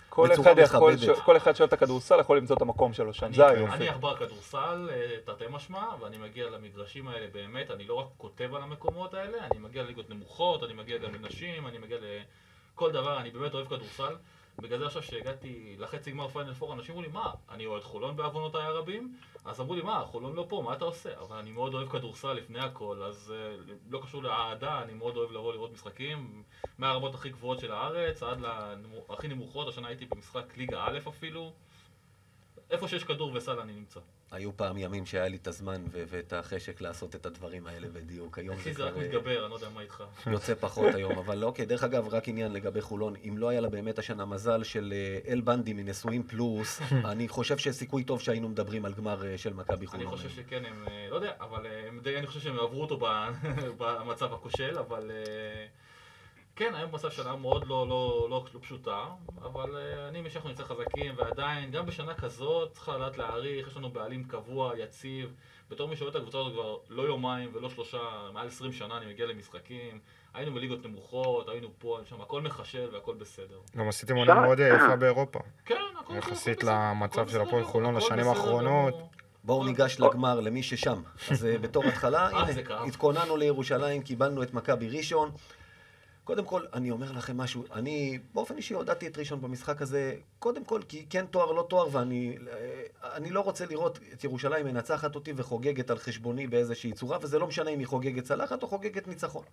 כל אחד יכול. ש- כל אחד שאוהב את הכדורסל יכול למצוא את המקום שלו שם, אני- זה היופי. אני עכבר כדורסל, אה, תרתי משמע, ואני מגיע למגרשים האלה באמת, אני לא רק כותב על המקומות האלה, אני מגיע לליגות נמוכות, אני מגיע גם לנשים, אני מגיע לכל דבר, אני באמת אוהב כדורסל. בגלל זה עכשיו שהגעתי לחצי גמר פיינל פור, אנשים אמרו לי, מה, אני אוהד חולון בעוונותיי הרבים? אז אמרו לי, מה, חולון לא פה, מה אתה עושה? אבל אני מאוד אוהב כדורסל לפני הכל, אז אה, לא קשור לאהדה, אני מאוד אוהב לבוא לראות משחקים, מהרמות הכי גבוהות של הארץ עד להכי נמוכות, השנה הייתי במשחק ליגה א' אפילו. איפה שיש כדור וסל אני נמצא. היו פעם ימים שהיה לי את הזמן ו- ואת החשק לעשות את הדברים האלה בדיוק. היום זה אצלי זה כבר רק אה, מתגבר, אני לא יודע מה איתך. יוצא פחות [laughs] היום, אבל אוקיי, דרך אגב, רק עניין לגבי חולון, אם לא היה לה באמת השנה מזל של אה, אל בנדי מנשואים פלוס, [laughs] אני חושב שיש סיכוי טוב שהיינו מדברים על גמר אה, של מכבי אני חולון. חושב שכן, הם, לא יודע, אבל אני חושב שהם עברו אותו [laughs] במצב הכושל, אבל כן, היום במצב שנה מאוד לא, לא, לא, לא פשוטה, אבל אה, אני שאנחנו נצא חזקים, ועדיין, גם בשנה כזאת צריך לדעת להעריך, יש לנו בעלים קבוע, יציב, בתור מי שאוהד את הקבוצה הזאת כבר לא יומיים ולא שלושה, מעל 20 שנה אני מגיע למשחקים, היינו בליגות נמוכות, היינו פה, שם, הכל מחשל והכל בסדר. גם עשיתם עונה מאוד אה, יפה באירופה. כן, הכל יחסית הכל בסדר, למצב הכל של הפועל חולון לשנים האחרונות. בואו ניגש לגמר למי ששם. אז אה, בתור התחלה, הנה. התכוננו לירושלים, קיבלנו את מכבי ראשון. קודם כל, אני אומר לכם משהו, אני באופן אישי הודעתי את ראשון במשחק הזה, קודם כל כי כן תואר, לא תואר, ואני אה, לא רוצה לראות את ירושלים מנצחת אותי וחוגגת על חשבוני באיזושהי צורה, וזה לא משנה אם היא חוגגת צלחת או חוגגת ניצחון.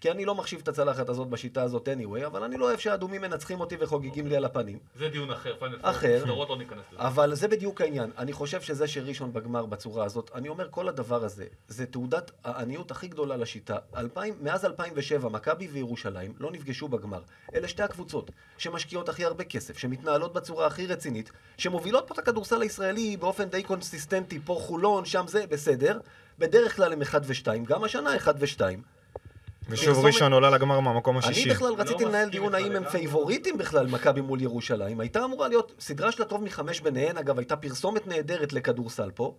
כי אני לא מחשיב את הצלחת הזאת בשיטה הזאת anyway, אבל אני לא אוהב שהאדומים מנצחים אותי וחוגגים לי על הפנים. זה דיון אחר, אחר. סדרות לא ניכנס לזה. אבל זה בדיוק העניין. אני חושב שזה שראשון בגמר בצורה הזאת, אני אומר, כל הדבר הזה, זה תעודת העניות הכי גדולה לשיטה. 2000, מאז 2007, מכבי וירושלים לא נפגשו בגמר. אלה שתי הקבוצות שמשקיעות הכי הרבה כסף, שמתנהלות בצורה הכי רצינית, שמובילות פה את הכדורסל הישראלי באופן די קונסיסטנטי, פה חולון, שם זה, בסדר. בדרך כלל הם 1 ו-2, גם השנה 1 ו-2. ושוב ראשון עולה לגמר מהמקום אני השישי. בכלל רציתי לא לנהל דיון האם הם. פייבוריטים בכלל, מכבי מול ירושלים. הייתה אמורה להיות סדרה של הטוב מחמש ביניהן, אגב, הייתה פרסומת נהדרת לכדורסל פה,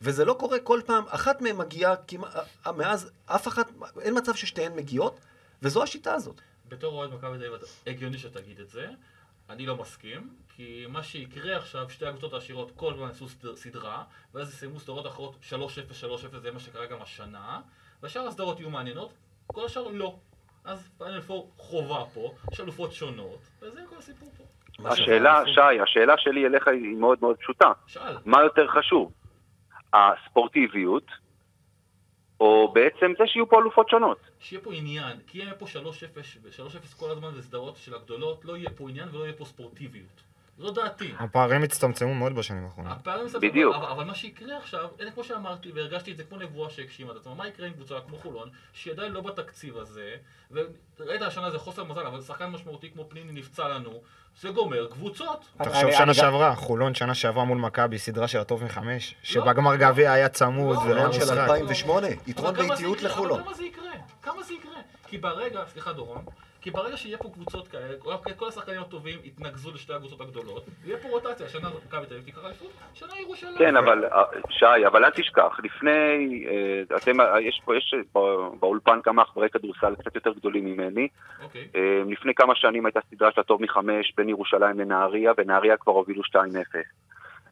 וזה לא קורה כל פעם, אחת מהן מגיעה כמעט, מאז, אף אחת, אין מצב ששתיהן מגיעות, וזו השיטה הזאת. בתור אוהד מכבי תל אביב, הגיוני שתגיד את זה. אני לא מסכים, כי מה שיקרה עכשיו, שתי הקבוצות העשירות כל הזמן יעשו סד- סדרה, ואז יסיימו סדרות אחרות 3-0, 3-0, זה מה שקרה גם השנה, ושאר הסדרות יהיו מעניינות, כל השאר לא. אז פיינל פור חובה פה, יש אלופות שונות, וזה כל הסיפור פה. השאלה, שי, השאלה שלי אליך היא מאוד מאוד פשוטה. שאל. מה יותר חשוב? הספורטיביות, או בעצם זה שיהיו פה אלופות שונות? שיהיה פה עניין, כי יהיה פה 3-0 ו-3-0 כל הזמן בסדרות של הגדולות, לא יהיה פה עניין ולא יהיה פה ספורטיביות. זו דעתי. הפערים הצטמצמו מאוד בשנים האחרונות. הפערים זה בדיוק. אבל, אבל מה שיקרה עכשיו, אין כמו שאמרתי, והרגשתי את זה כמו נבואה שהגשימה את עצמה, מה יקרה עם קבוצה כמו חולון, שהיא עדיין לא בתקציב הזה, וראית השנה זה חוסר מזל, אבל שחקן משמעותי כמו פניני נפצע לנו, זה גומר קבוצות. תחשוב שנה אני שעברה, חולון שנה שעברה מול מכבי, סדרה של הטוב מחמש, שבגמר גביע היה צמוד לא, ולא היה חולון של משחק. 2008, יתרון באיטיות? לחולון. אבל כמה זה יקרה? כמה זה יקרה? כי ברגע, סליחה דורון, כי ברגע שיהיה פה קבוצות כאלה, כל- כל השחקנים הטובים יתנקזו לשתי הקבוצות הגדולות, ויהיה פה רוטציה, שנה מכבי תל אביב תיקח אליפות, שנה ירושלים. כן, אבל אה, שי, אבל אל תשכח, לפני, אה, אתם, אה, יש פה, יש ב- באולפן כמה עכברי כדורסל קצת יותר גדולים ממני. אוקיי. לפני כמה שנים הייתה סדרה של הטוב מחמש בין ירושלים לנהריה, בנהריה כבר הובילו 2-0.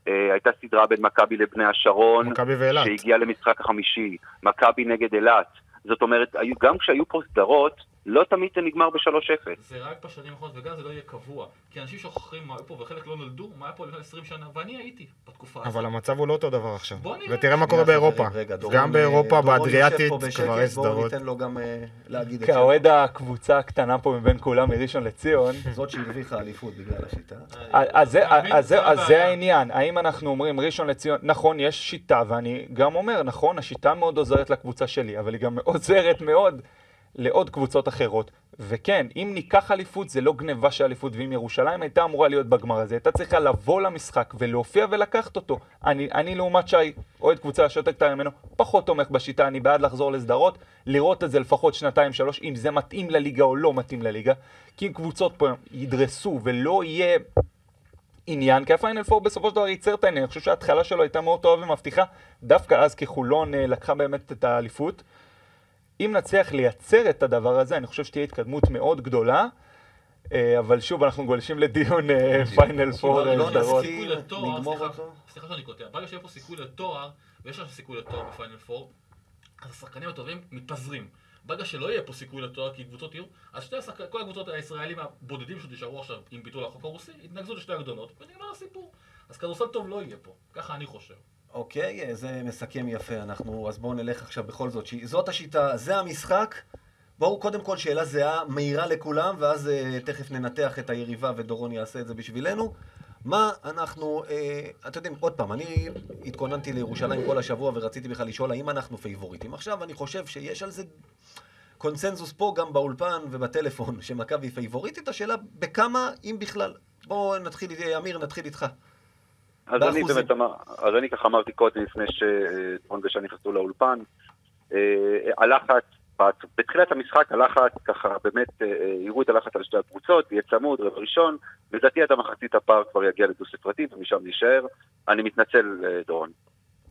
אה, הייתה סדרה בין מכבי לבני השרון, מכבי ואילת. שהגיעה למשחק החמישי, מכבי נגד אילת. זאת אומרת, היו- גם כשהיו פה סדרות, לא תמיד זה נגמר ב-3-0. זה רק בשנים האחרונות, וגם זה לא יהיה קבוע. כי אנשים שוכחים מה היה פה, וחלק לא נולדו, מה היה פה לפני 20 שנה, ואני הייתי בתקופה הזאת. אבל המצב הוא לא אותו דבר עכשיו. בוא נראה. ותראה מה קורה באירופה. חברים, רגע, דורון, גם אה, באירופה, באדריאטית, כבר יש בואו סדרות. ניתן לו גם אה, להגיד את זה. כאוהד הקבוצה הקטנה פה מבין כולם מראשון לציון, [laughs] זאת שהרוויחה אליפות בגלל השיטה. אז זה- אתה מבין? אז זה-. העניין, האם אנחנו אומרים ראשון לציון, נכון, יש שיטה, ואני גם אומר, נכון, השיטה מאוד עוזרת לקבוצה שלי, אבל היא גם עוזרת מאוד לעוד קבוצות אחרות. וכן, אם ניקח אליפות, זה לא גניבה של אליפות, ואם ירושלים הייתה אמורה להיות בגמר הזה, הייתה צריכה לבוא למשחק ולהופיע ולקחת אותו. אני, אני לעומת שי, אוהד קבוצה שיותר קטנה ממנו, פחות תומך בשיטה, אני בעד לחזור לסדרות, לראות את זה לפחות שנתיים, שלוש, אם זה מתאים לליגה או לא מתאים לליגה. כי אם קבוצות פה ידרסו ולא יהיה עניין, כי הפיינל פור בסופו של דבר ייצר את העניין, אני חושב שההתחלה שלו הייתה מאוד טובה ומבטיחה, דווקא אז כי חולון אה, לקחה באמת את האליפות. אם נצליח לייצר את הדבר הזה, אני חושב שתהיה התקדמות מאוד גדולה, אה, אבל שוב, אנחנו גולשים לדיון אה, פיינל פור לא- לא אה, סדרות. נסכים. סיכוי לתואר, נגמור סליחה, אותו? סליחה שאני קוטע, ברגע שיהיה פה סיכוי לתואר, ויש לנו סיכוי לתואר בפיינל פור, אז השחקנים הטובים מתפזרים. ברגע שלא יהיה פה סיכוי לתואר כי קבוצות יהיו, אז שתי השחק... כל הקבוצות הישראלים הבודדים שנשארו עכשיו עם ביטול החוק הרוסי, יתנגזו לשתי הגדולות, ונגמר הסיפור. אז כדורסל טוב לא יהיה פה, ככה אני חושב. אוקיי, אה, זה מסכם יפה. אנחנו, אז בואו נלך עכשיו בכל זאת. זאת השיטה, זה המשחק. בואו קודם כל שאלה זהה, מהירה לכולם, ואז אה, תכף ננתח את היריבה ודורון יעשה את זה בשבילנו. מה אנחנו, אה, אתם יודעים, עוד פעם, אני התכוננתי לירושלים כל השבוע ורציתי בכלל לשאול האם אנחנו פייבוריטים. עכשיו אני חושב שיש על זה קונצנזוס פה גם באולפן ובטלפון, שמכבי פייבוריטית, השאלה בכמה, אם בכלל. בואו נתחיל, אמיר, נתחיל איתך. אז אני. באמת אמר, אז אני ככה אמרתי קודם לפני שדורון ושי נכנסו לאולפן, אה, הלחץ, בת- בתחילת המשחק הלחץ ככה באמת אה, יראו את הלחץ על שתי הקבוצות, יהיה צמוד, רבע ראשון, לדעתי עד המחצית הפער כבר יגיע לדו ספרתי ומשם נישאר. אני מתנצל אה, דורון.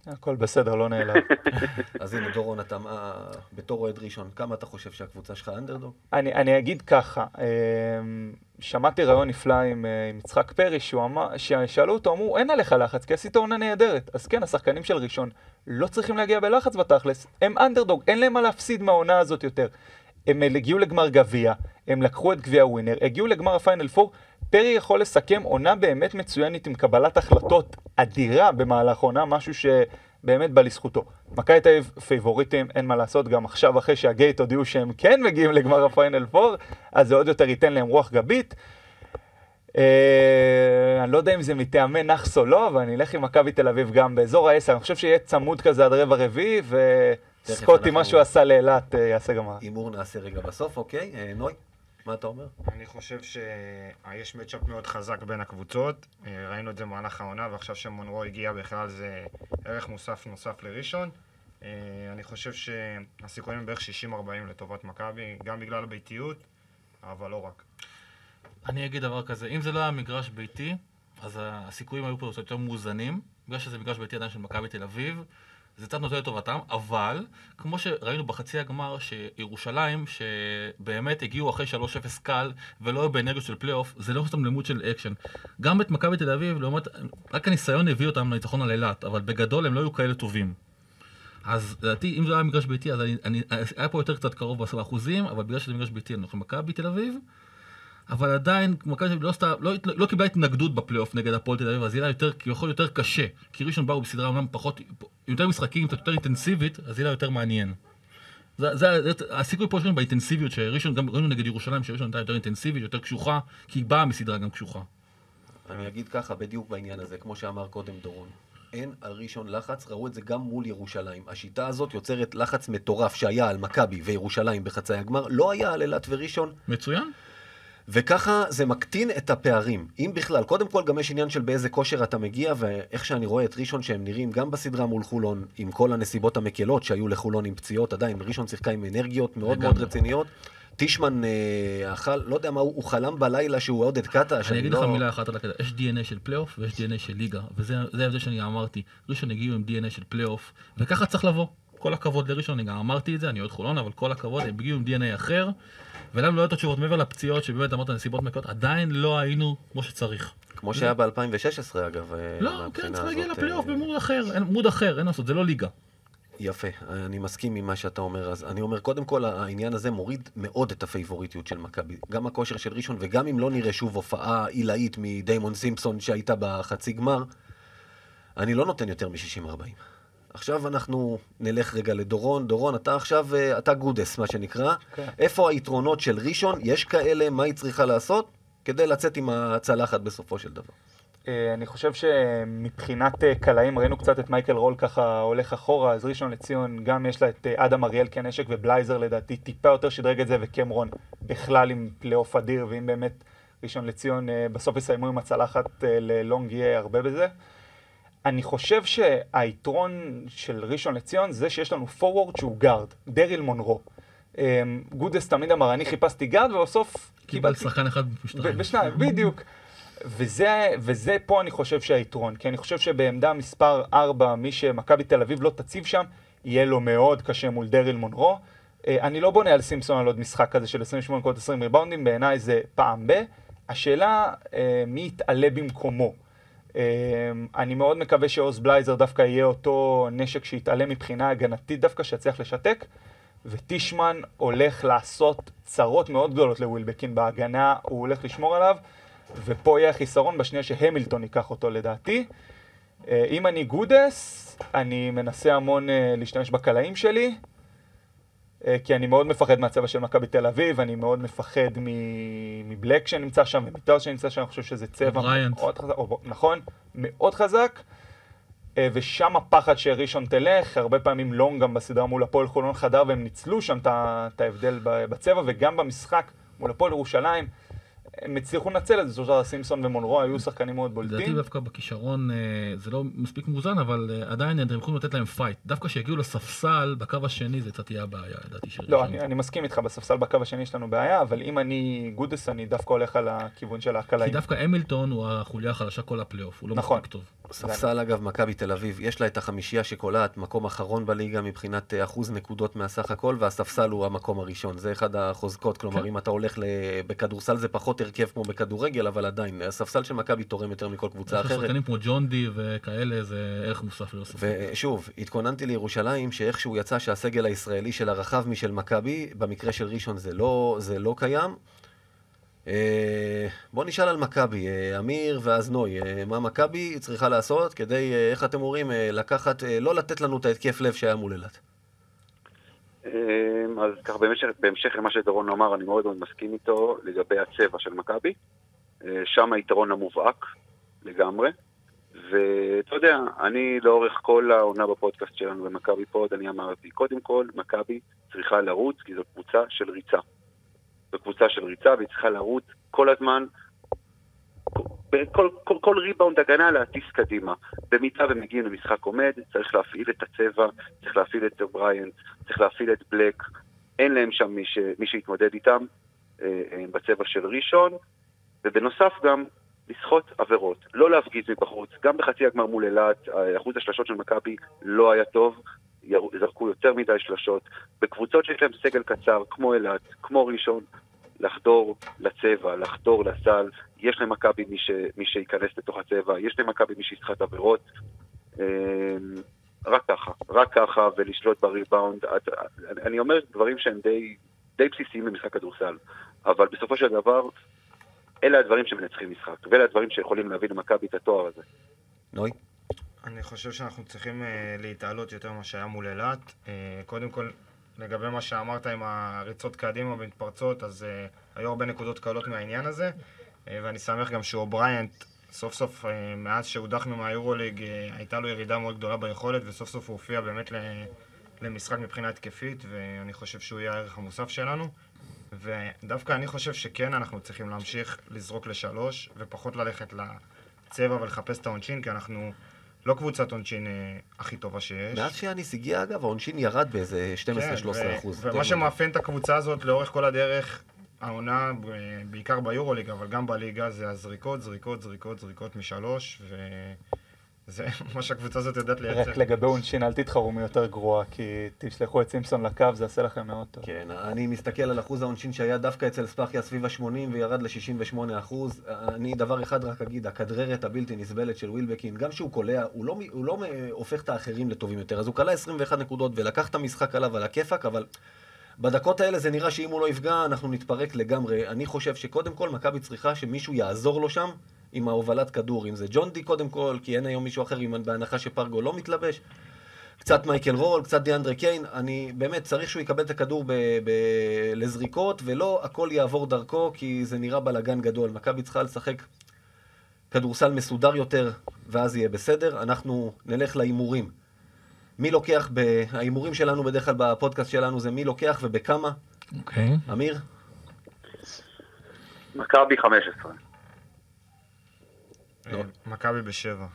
הכל בסדר, לא נעלב. [laughs] אז הנה, דורון, אתה מה, בתור אוהד ראשון, כמה אתה חושב שהקבוצה שלך אנדרדוג? אני, אני אגיד ככה, אמ, שמעתי רעיון נפלא עם, אה, עם יצחק פרי, ששאלו אותו, אמרו, אין עליך לחץ, כי עשית עונה נהדרת. אז כן, השחקנים של ראשון לא צריכים להגיע בלחץ בתכלס, הם אנדרדוג, אין להם מה להפסיד מהעונה הזאת יותר. הם הגיעו לגמר גביע, הם לקחו את גביע ווינר, הגיעו לגמר הפיינל פור. פרי יכול לסכם עונה באמת מצוינת עם קבלת החלטות אדירה במהלך עונה, משהו שבאמת בא לזכותו. מכבי תל אביב פייבוריטים, אין מה לעשות, גם עכשיו אחרי שהגייט הודיעו שהם כן מגיעים לגמר הפיינל פור, אז זה עוד יותר ייתן להם רוח גבית. אה, אני לא יודע אם זה מטעמי נאחס או לא, אבל אני אלך עם מכבי תל אביב גם באזור ה-10, אני חושב שיהיה צמוד כזה עד רבע רביעי, וסקוטי, אנחנו- מה שהוא עשה לאילת, אה, יעשה גם... הימור נעשה רגע בסוף, אוקיי? אה, נוי, מה אתה אומר? אני חושב שיש מצ'אפ מאוד חזק בין הקבוצות, אה, ראינו את זה במהלך העונה, ועכשיו שמונרו הגיע בכלל זה ערך מוסף נוסף לראשון. אני חושב שהסיכויים הם בערך 60-40 לטובת מכבי, גם בגלל הביתיות, אבל לא רק. אני אגיד דבר כזה, אם זה לא היה מגרש ביתי, אז הסיכויים היו פה יותר מאוזנים. בגלל שזה מגרש ביתי עדיין של מכבי תל אביב, זה קצת נותן לטובתם, אבל כמו שראינו בחצי הגמר, שירושלים, שבאמת הגיעו אחרי 3-0 קל, ולא באנרגיות של פלייאוף, זה לא סתם לימוד של אקשן. גם את מכבי תל אביב, לעומת, רק הניסיון הביא אותם לניצחון על אילת, אבל בגדול הם לא היו כאלה טובים. אז לדעתי, אם זה היה מגרש ביתי, אז אני, אני, היה פה יותר קצת קרוב באחוזים, אבל בגלל שזה מגרש ביתי, אני הולך למכבי תל אביב. אבל עדיין, מכבי לא, לא, לא, לא קיבלה התנגדות בפלייאוף נגד הפועל תל אביב, אז יהיה לה יותר, כביכול יותר קשה. כי ראשון באו בסדרה אומנם פחות, יותר משחקים, קצת יותר אינטנסיבית, אז יהיה לה יותר מעניין. זה, זה, זה, הסיכוי פה שלנו באינטנסיביות, שראשון, גם ראינו נגד ירושלים, שראשון הייתה יותר אינטנסיבית, יותר קשוחה, כי היא באה מסדרה גם קשוחה. אני אגיד ככה, בדיוק בעניין הזה, כמו שאמר קודם דורון. אין על ראשון לחץ, ראו את זה גם מול ירושלים. השיטה הזאת יוצרת לחץ מטורף שהיה על מכבי וירושלים בחצאי הגמר, לא היה על אילת וראשון, מצוין. וככה זה מקטין את הפערים. אם בכלל, קודם כל גם יש עניין של באיזה כושר אתה מגיע, ואיך שאני רואה את ראשון שהם נראים גם בסדרה מול חולון, עם כל הנסיבות המקלות שהיו לחולון עם פציעות, עדיין ראשון שיחקה עם אנרגיות מאוד מאוד. רציניות. טישמן אה, אכל, לא יודע מה, הוא, הוא חלם בלילה שהוא עודד קטש, אני אני אגיד לא... לך מילה אחת על הקטע, יש DNA של פלייאוף ויש DNA של ליגה, וזה זה ההבדל שאני אמרתי. ראשון הגיעו עם DNA של פלייאוף, וככה צריך לבוא. כל הכבוד לראשון, אני גם אמרתי את זה, אני אוהד חולון, אבל כל הכבוד, הם הגיעו עם DNA אחר, ולנו לא היו את התשובות מעבר לפציעות, שבאמת אמרת נסיבות מקלות, עדיין לא היינו כמו שצריך. כמו שהיה ב-2016 אגב. אה, לא, כן, צריך להגיע הזאת, לפלייאוף אה, במוד אחר, מוד אחר, אין לעשות, זה לא ליגה. יפה, אני מסכים עם מה שאתה אומר. אז אני אומר, קודם כל, העניין הזה מוריד מאוד את הפייבוריטיות של מכבי. גם הכושר של ראשון, וגם אם לא נראה שוב הופעה עילאית מדיימון סימפסון שהייתה בחצי גמר, אני לא נותן יותר מ-60-40. עכשיו אנחנו נלך רגע לדורון. דורון, אתה עכשיו, אה, אתה גודס, מה שנקרא. כן. איפה היתרונות של ראשון? יש כאלה, מה היא צריכה לעשות כדי לצאת עם הצלחת בסופו של דבר? אה, אני חושב שמבחינת אה, קלעים ראינו קצת את מייקל רול ככה הולך אחורה, אז ראשון לציון גם יש לה את אדם אריאל כנשק ובלייזר לדעתי טיפה יותר שדרג את זה וקמרון בכלל עם פלייאוף אדיר ואם באמת ראשון לציון בסוף יסיימו עם הצלחת ללונג יהיה הרבה בזה. אני חושב שהיתרון של ראשון לציון זה שיש לנו פורוורד שהוא גארד, דריל מונרו. אה, גודס תמיד אמר אני חיפשתי גארד ובסוף קיבל קיבלתי שחקן אחד בשניים. בשניים, בדיוק. וזה, וזה פה אני חושב שהיתרון, כי אני חושב שבעמדה מספר 4, מי שמכבי תל אביב לא תציב שם, יהיה לו מאוד קשה מול דריל מונרו. אה, אני לא בונה על סימפסון על עוד משחק כזה של 28 נקודות 20 ריבאונדים, בעיניי זה פעם ב. השאלה, אה, מי יתעלה במקומו. אה, אני מאוד מקווה שעוז בלייזר דווקא יהיה אותו נשק שיתעלה מבחינה הגנתית דווקא, שיצליח לשתק. וטישמן הולך לעשות צרות מאוד גדולות לווילבקין בהגנה, הוא הולך לשמור עליו, ופה יהיה החיסרון בשנייה שהמילטון ייקח אותו לדעתי. אה, אם אני גודס, אני מנסה המון אה, להשתמש בקלעים שלי, כי אני מאוד מפחד מהצבע של מכבי תל אביב, אני מאוד מפחד מבלק שנמצא שם ומיטרס שנמצא שם, אני חושב שזה צבע. מאוד חזק, או- נכון, מאוד חזק. אה, ושם הפחד שראשון תלך, הרבה פעמים לונג גם בסדרה מול הפועל חולון חדר והם ניצלו שם את ההבדל בצבע, וגם במשחק מול הפועל ירושלים, הם הצליחו לנצל את זה, זאת אומרת, סימפסון ומונרו היו שחקנים מאוד לדעתי בולטים. דווקא בכישרון אה, זה לא מספיק מאוזן, אבל אה, עדיין אתם יכולים לתת להם פייט. דווקא כשיגיעו לספסל, בקו השני זה קצת תהיה הבעיה, לדעתי. לא. אני, אני מסכים איתך, בספסל בקו השני יש לנו בעיה, אבל אם אני גודס, אני דווקא הולך על הכיוון של כי הקלעים. דווקא המילטון הוא החוליה החלשה כל הפלייאוף, הוא לא נכון. מספיק טוב. ספסל אגב, מכבי תל אביב, יש לה את החמישייה שקולעת, מקום אחרון בליגה מבחינת אה, אחוז נקודות מהסך הכל, והספסל הוא המקום הראשון. זה אחד החוזקות, כלומר, כן. אם אתה הולך. בכדורסל זה פחות הרכב כמו בכדורגל, אבל עדיין, הספסל של מכבי תורם יותר מכל קבוצה אחרת. שחקנים כמו ג'ון די וכאלה, זה ערך מוסף ללא ספק. ושוב, התכוננתי לירושלים, שאיכשהו יצא שהסגל הישראלי שלה רחב משל מכבי, במקרה של ראשון זה לא, זה לא קיים. אה, בוא נשאל על מכבי, אה, אמיר ואז נוי, אה, מה מכבי צריכה לעשות כדי, איך אתם אומרים, לקחת, לא לתת לנו את ההתקף לב שהיה מול אילת? אמ, אז ככה בהמשך, בהמשך למה שדורון אמר, אני מאוד מאוד מסכים איתו לגבי הצבע של מכבי. אה, שם היתרון המובהק לגמרי. ואתה יודע, אני לאורך כל העונה בפודקאסט שלנו במכבי פוד, אני אמרתי, קודם כל, מכבי צריכה לרוץ, כי זו קבוצה של ריצה. זו קבוצה של ריצה, והיא צריכה לרוץ כל הזמן, בכל כל, כל ריבאונד הגנה להטיס קדימה. במידה ומגיעים למשחק עומד, צריך להפעיל את הצבע, צריך להפעיל את בריינט, צריך להפעיל את בלק. אין להם שם מי, ש, מי שיתמודד איתם אה, אה, בצבע של ראשון, ובנוסף גם לסחוט עבירות, לא להפגיז מבחוץ. גם בחצי הגמר מול אילת, אה, אחוז השלשות של מכבי לא היה טוב, זרקו יותר מדי שלשות. בקבוצות שיש להם סגל קצר, כמו אילת, כמו ראשון, לחדור לצבע, לחדור לסל. יש למכבי מי, ש... מי שייכנס לתוך הצבע, יש למכבי מי שיסחט עבירות. אמ, רק ככה, רק ככה, ולשלוט בריבאונד. את- אני- אומר דברים שהם די, די בסיסיים במשחק כדורסל, אבל בסופו של דבר, אלה הדברים שמנצחים משחק, ואלה הדברים שיכולים להביא למכבי את התואר הזה. נוי? אני חושב שאנחנו צריכים אה, להתעלות יותר ממה שהיה מול אילת. אה, קודם כל, לגבי מה שאמרת עם הריצות קדימה ומתפרצות, אז אה, היו הרבה נקודות קלות מהעניין הזה, אה, ואני שמח גם שאובריינט, סוף סוף, אה, מאז שהודחנו מהיורוליג, אה, הייתה לו ירידה מאוד גדולה ביכולת, וסוף סוף הוא הופיע באמת למשחק מבחינה התקפית, ואני חושב שהוא יהיה הערך המוסף שלנו. ודווקא אני חושב שכן אנחנו צריכים להמשיך לזרוק לשלוש, ופחות ללכת לצבע ולחפש את העונשין, כי אנחנו לא קבוצת עונשין אה, הכי טובה שיש. מאז שיאניס הגיע, אגב, העונשין ירד באיזה 12-13 כן, אחוז. ומה שמאפיין את הקבוצה הזאת לאורך כל הדרך, העונה, בעיקר ביורוליג, אבל גם בליגה, זה הזריקות, זריקות, זריקות, זריקות משלוש, וזה [laughs] מה שהקבוצה הזאת יודעת לייצר. רק לגבי עונשין, אל תתחרו מי יותר גרוע, כי תשלחו את סימפסון לקו, זה יעשה לכם מאוד טוב. כן, אני מסתכל על אחוז העונשין שהיה דווקא אצל ספאחיה סביב ה-80 וירד ל-68 אחוז. אני דבר אחד רק אגיד, הכדררת הבלתי נסבלת של ווילבקין, גם שהוא קולע, הוא לא, הוא לא הופך את האחרים לטובים יותר. אז הוא קלע 21 נקודות ולקח את המשחק עליו על הכיפאק, אבל בדקות האלה זה נראה שאם הוא לא יפגע, אנחנו נתפרק לגמרי. אני חושב שקודם כל מכבי צריכה שמישהו יעזור לו שם עם ההובלת כדור. אם זה ג'ון די קודם כל, כי אין היום מישהו אחר, בהנחה שפרגו לא מתלבש. קצת מייקל רול, קצת דיאנדרה קיין, אני באמת צריך שהוא יקבל את הכדור ב- ב- לזריקות, ולא הכל יעבור דרכו, כי זה נראה בלאגן גדול. מכבי צריכה לשחק כדורסל מסודר יותר, ואז יהיה בסדר. אנחנו נלך להימורים. מי לוקח, ב... ההימורים שלנו בדרך כלל בפודקאסט שלנו זה מי לוקח ובכמה. אוקיי. אמיר? מכבי 15. אה, מכבי בשבע.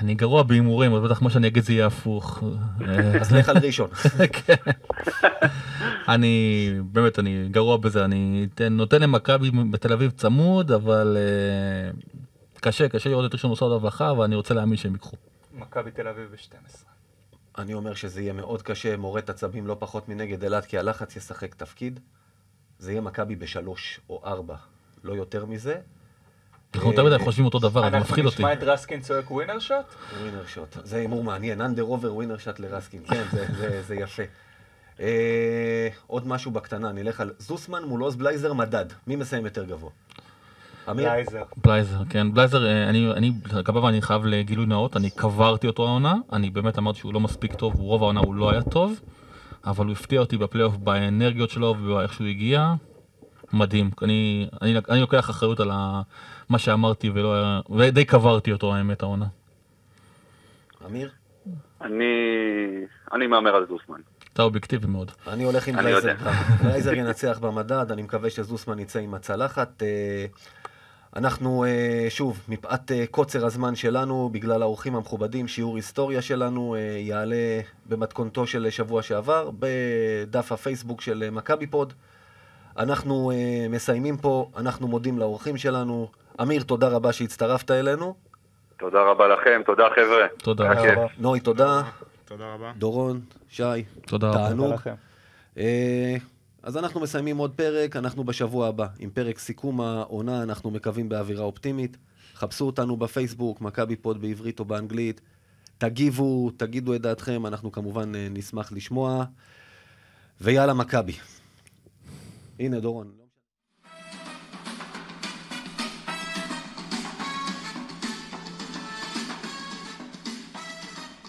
אני גרוע בהימורים, אז בטח מה שאני אגיד זה יהיה הפוך. אז לך על ראשון. [laughs] כן. אני, באמת, אני גרוע בזה, אני נותן למכבי בתל אביב צמוד, אבל אה, קשה, קשה לראות את ראשון עושה עוד הבלחה, ואני רוצה להאמין שהם ייקחו. מכבי תל אביב ב-12. אני אומר שזה יהיה מאוד קשה, מורט עצבים לא פחות מנגד אילת, כי הלחץ ישחק תפקיד. זה יהיה מכבי בשלוש או ארבע, לא יותר מזה. אנחנו תמיד חושבים אותו דבר, זה מפחיד אנחנו אותי. נשמע את רסקין צועק winner shot? winner shot. זה הימור מעניין, under over winner shot לרסקין. כן, זה, זה, זה יפה. אה, עוד משהו בקטנה, נלך על זוסמן מול עוז בלייזר מדד. מי מסיים יותר גבוה? אמיר? בלייזר. בלייזר, כן, בלייזר, אה, אני, אני, לגביו אני חייב לגילוי נאות, אני קברתי אותו העונה, אני באמת אמרתי שהוא לא מספיק טוב, רוב העונה הוא לא היה טוב, אבל הוא הפתיע אותי בפלייאוף באנרגיות שלו ואיך שהוא הגיע, מדהים. אני, אני, אני לוקח אחריות על ה, מה שאמרתי ולא, היה- ודי קברתי אותו האמת העונה. אמיר? אני, אני מהמר על זוסמן. אתה אובייקטיבי מאוד. אני הולך עם אני בלייזר. יודע. בלייזר ינצח במדד, אני מקווה שזוסמן יצא עם הצלחת. אנחנו, אה, שוב, מפאת אה, קוצר הזמן שלנו, בגלל האורחים המכובדים, שיעור היסטוריה שלנו אה, יעלה במתכונתו של שבוע שעבר, בדף הפייסבוק של מכבי פוד. אנחנו מסיימים פה, אנחנו מודים לאורחים שלנו. אמיר, תודה רבה שהצטרפת אלינו. תודה רבה לכם, תודה חבר'ה. תודה. רבה. נוי, תודה. תודה רבה. דורון, שי, תודה רבה. תענוג. לכם. אז אנחנו מסיימים עוד פרק, אנחנו בשבוע הבא עם פרק סיכום העונה, אנחנו מקווים באווירה אופטימית. חפשו אותנו בפייסבוק, מכבי פוד בעברית או באנגלית. תגיבו, תגידו את דעתכם, אנחנו כמובן אה, נשמח לשמוע. ויאללה מכבי. הנה דורון.